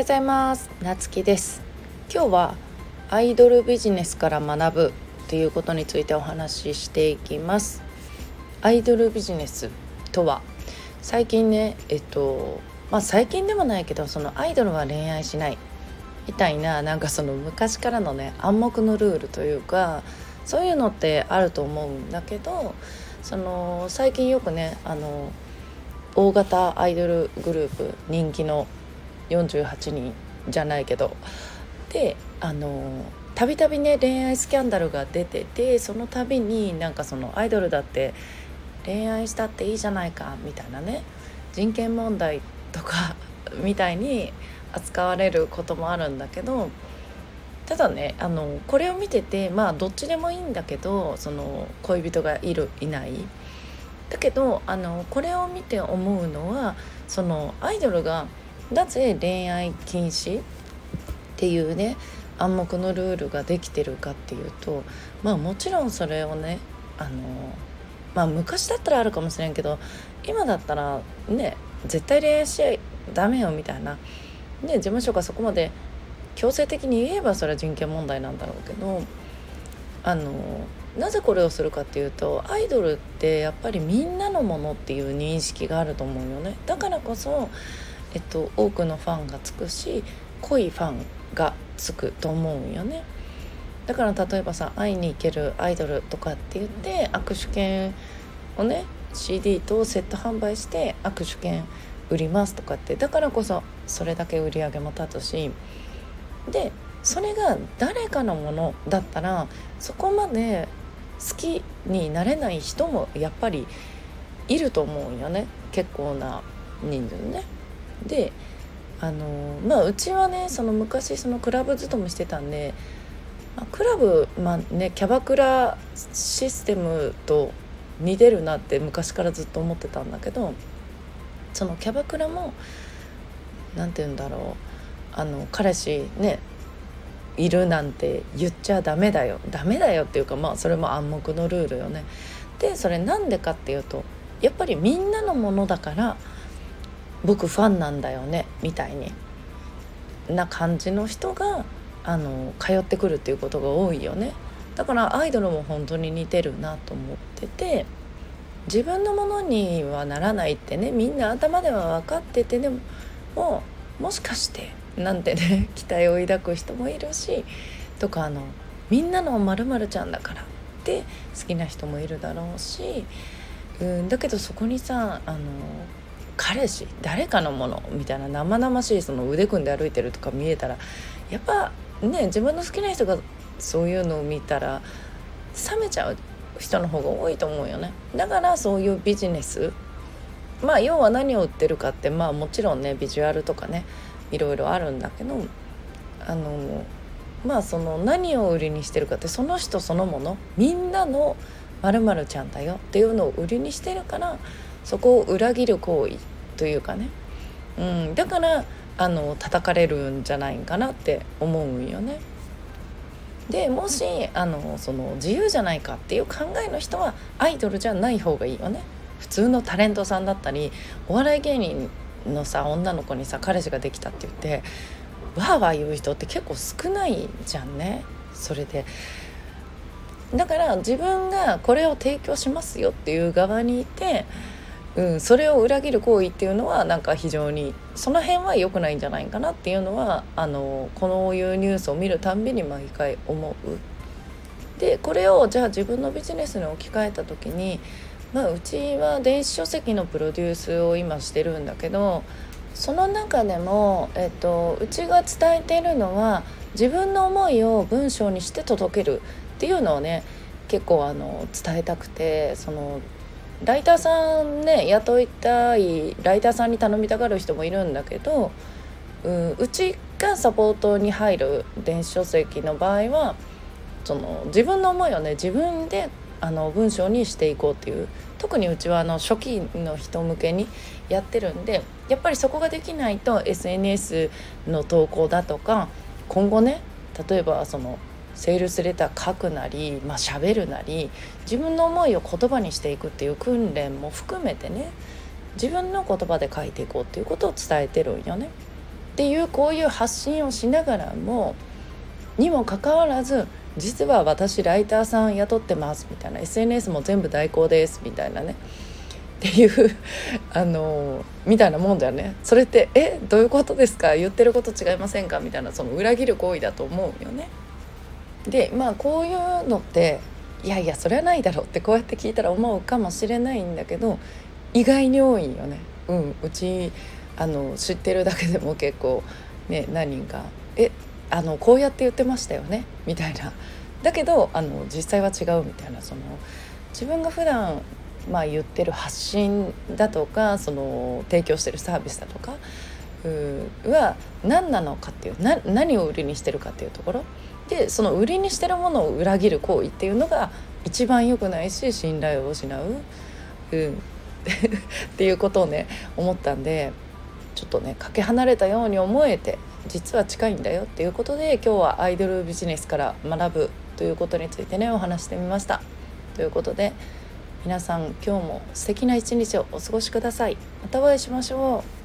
ようございます。なつきです。今日はアイドルビジネスから学ぶということについてお話ししていきます。アイドルビジネスとは最近ねえっとまあ最近でもないけどそのアイドルは恋愛しない。みたいななんかその昔からのね暗黙のルールというかそういうのってあると思うんだけどその最近よくねあの大型アイドルグループ人気の48人じゃないけど。であのたびたびね恋愛スキャンダルが出ててその度になんかそのアイドルだって恋愛したっていいじゃないかみたいなね人権問題とか みたいに扱われることもあるんだけどただねあのこれを見ててまあどっちでもいいんだけどその恋人がいるいない。だけどあのこれを見て思うのはそのアイドルがなぜ恋愛禁止っていうね暗黙のルールができてるかっていうとまあもちろんそれをねあのまあ昔だったらあるかもしれんけど今だったらね絶対恋愛しちゃダメよみたいな、ね、事務所がそこまで強制的に言えばそれは人権問題なんだろうけどあのなぜこれをするかっていうとアイドルってやっぱりみんなのものっていう認識があると思うよね。だからこそ、えっと、多くのファンがつくし濃いファンがつくと思うよね。だから例えばさ会いに行けるアイドルとかって言って握手券をね CD とセット販売して握手券売りますとかって。だからこそそれだけ売り上げも立つしでそれが誰かのものだったらそこまで好きになれない人もやっぱりいると思うんよね。結構な人数ね。であのまあうちはねその昔そのクラブ勤めしてたんで、まあ、クラブまあねキャバクラシステムと似てるなって昔からずっと思ってたんだけどそのキャバクラも何て言うんだろうあの彼氏ねいるなんて言っちゃダメだよダメだよっていうかまあそれも暗黙のルールよね。でそれなんでかっていうとやっぱりみんなのものだから僕ファンなんだよねみたいに。な感じの人があの通ってくるっていうことが多いよね。だからアイドルも本当に似てるなと思ってて自分のものにはならないってねみんな頭では分かっててでももうもしかしてなんてね 期待を抱く人もいるしとかあのみんなのまるちゃんだからって好きな人もいるだろうしうんだけどそこにさあの彼氏誰かのものみたいな生々しいその腕組んで歩いてるとか見えたらやっぱね自分の好きな人がそういうのを見たら冷めちゃう人の方が多いと思うよね。だからそういうビジネスまあ要は何を売ってるかってまあもちろんねビジュアルとかねいろいろあるんだけどあのまあその何を売りにしてるかってその人そのものみんなのまるちゃんだよっていうのを売りにしてるからそこを裏切る行為というかね、うん、だからあの叩かれるんじゃないかなって思うんよね。でもしあのその自由じゃないかっていう考えの人はアイドルじゃない方がいいよね。普通のタレントさんだったりお笑い芸人のさ女の子にさ彼氏ができたって言ってわーわー言う人って結構少ないじゃんねそれでだから自分がこれを提供しますよっていう側にいて、うん、それを裏切る行為っていうのはなんか非常にその辺は良くないんじゃないかなっていうのはあのこのいうニュースを見るたんびに毎回思う。でこれをじゃあ自分のビジネスに置き換えた時にまあ、うちは電子書籍のプロデュースを今してるんだけどその中でも、えっと、うちが伝えているのは自分の思いを文章にして届けるっていうのをね結構あの伝えたくてそのライターさんね雇いたいライターさんに頼みたがる人もいるんだけどうんうちがサポートに入る電子書籍の場合はその自分の思いをね自分であの文章にしていこうっていう特にうちはあの初期の人向けにやってるんでやっぱりそこができないと SNS の投稿だとか今後ね例えばそのセールスレター書くなりまあ喋るなり自分の思いを言葉にしていくっていう訓練も含めてね自分の言葉で書いていこうっていうことを伝えてるんよね。っていうこういう発信をしながらもにもかかわらず実は私ライターさん雇ってますみたいな SNS も全部代行ですみたいなねっていう あのみたいなもんだよねそれってえどういうことですか？言ってること違いませんか？みたいなその裏切る行為だと思うよね。でまあこういうのっていやいやそれはないだろうってこうやって聞いたら思うかもしれないんだけど意外に多いよね。うん、うちあの知ってるだけでも結構ね何人か「えあのこうやって言ってましたよね」みたいな。だけどあの実際は違うみたいなその自分が普段まあ、言ってる発信だとかその提供してるサービスだとかは何なのかっていうな何を売りにしてるかっていうところでその売りにしてるものを裏切る行為っていうのが一番良くないし信頼を失う、うん、っていうことをね思ったんでちょっとねかけ離れたように思えて実は近いんだよっていうことで今日はアイドルビジネスから学ぶということについてねお話してみました。ということで皆さん今日も素敵な一日をお過ごしください。またお会いしましょう。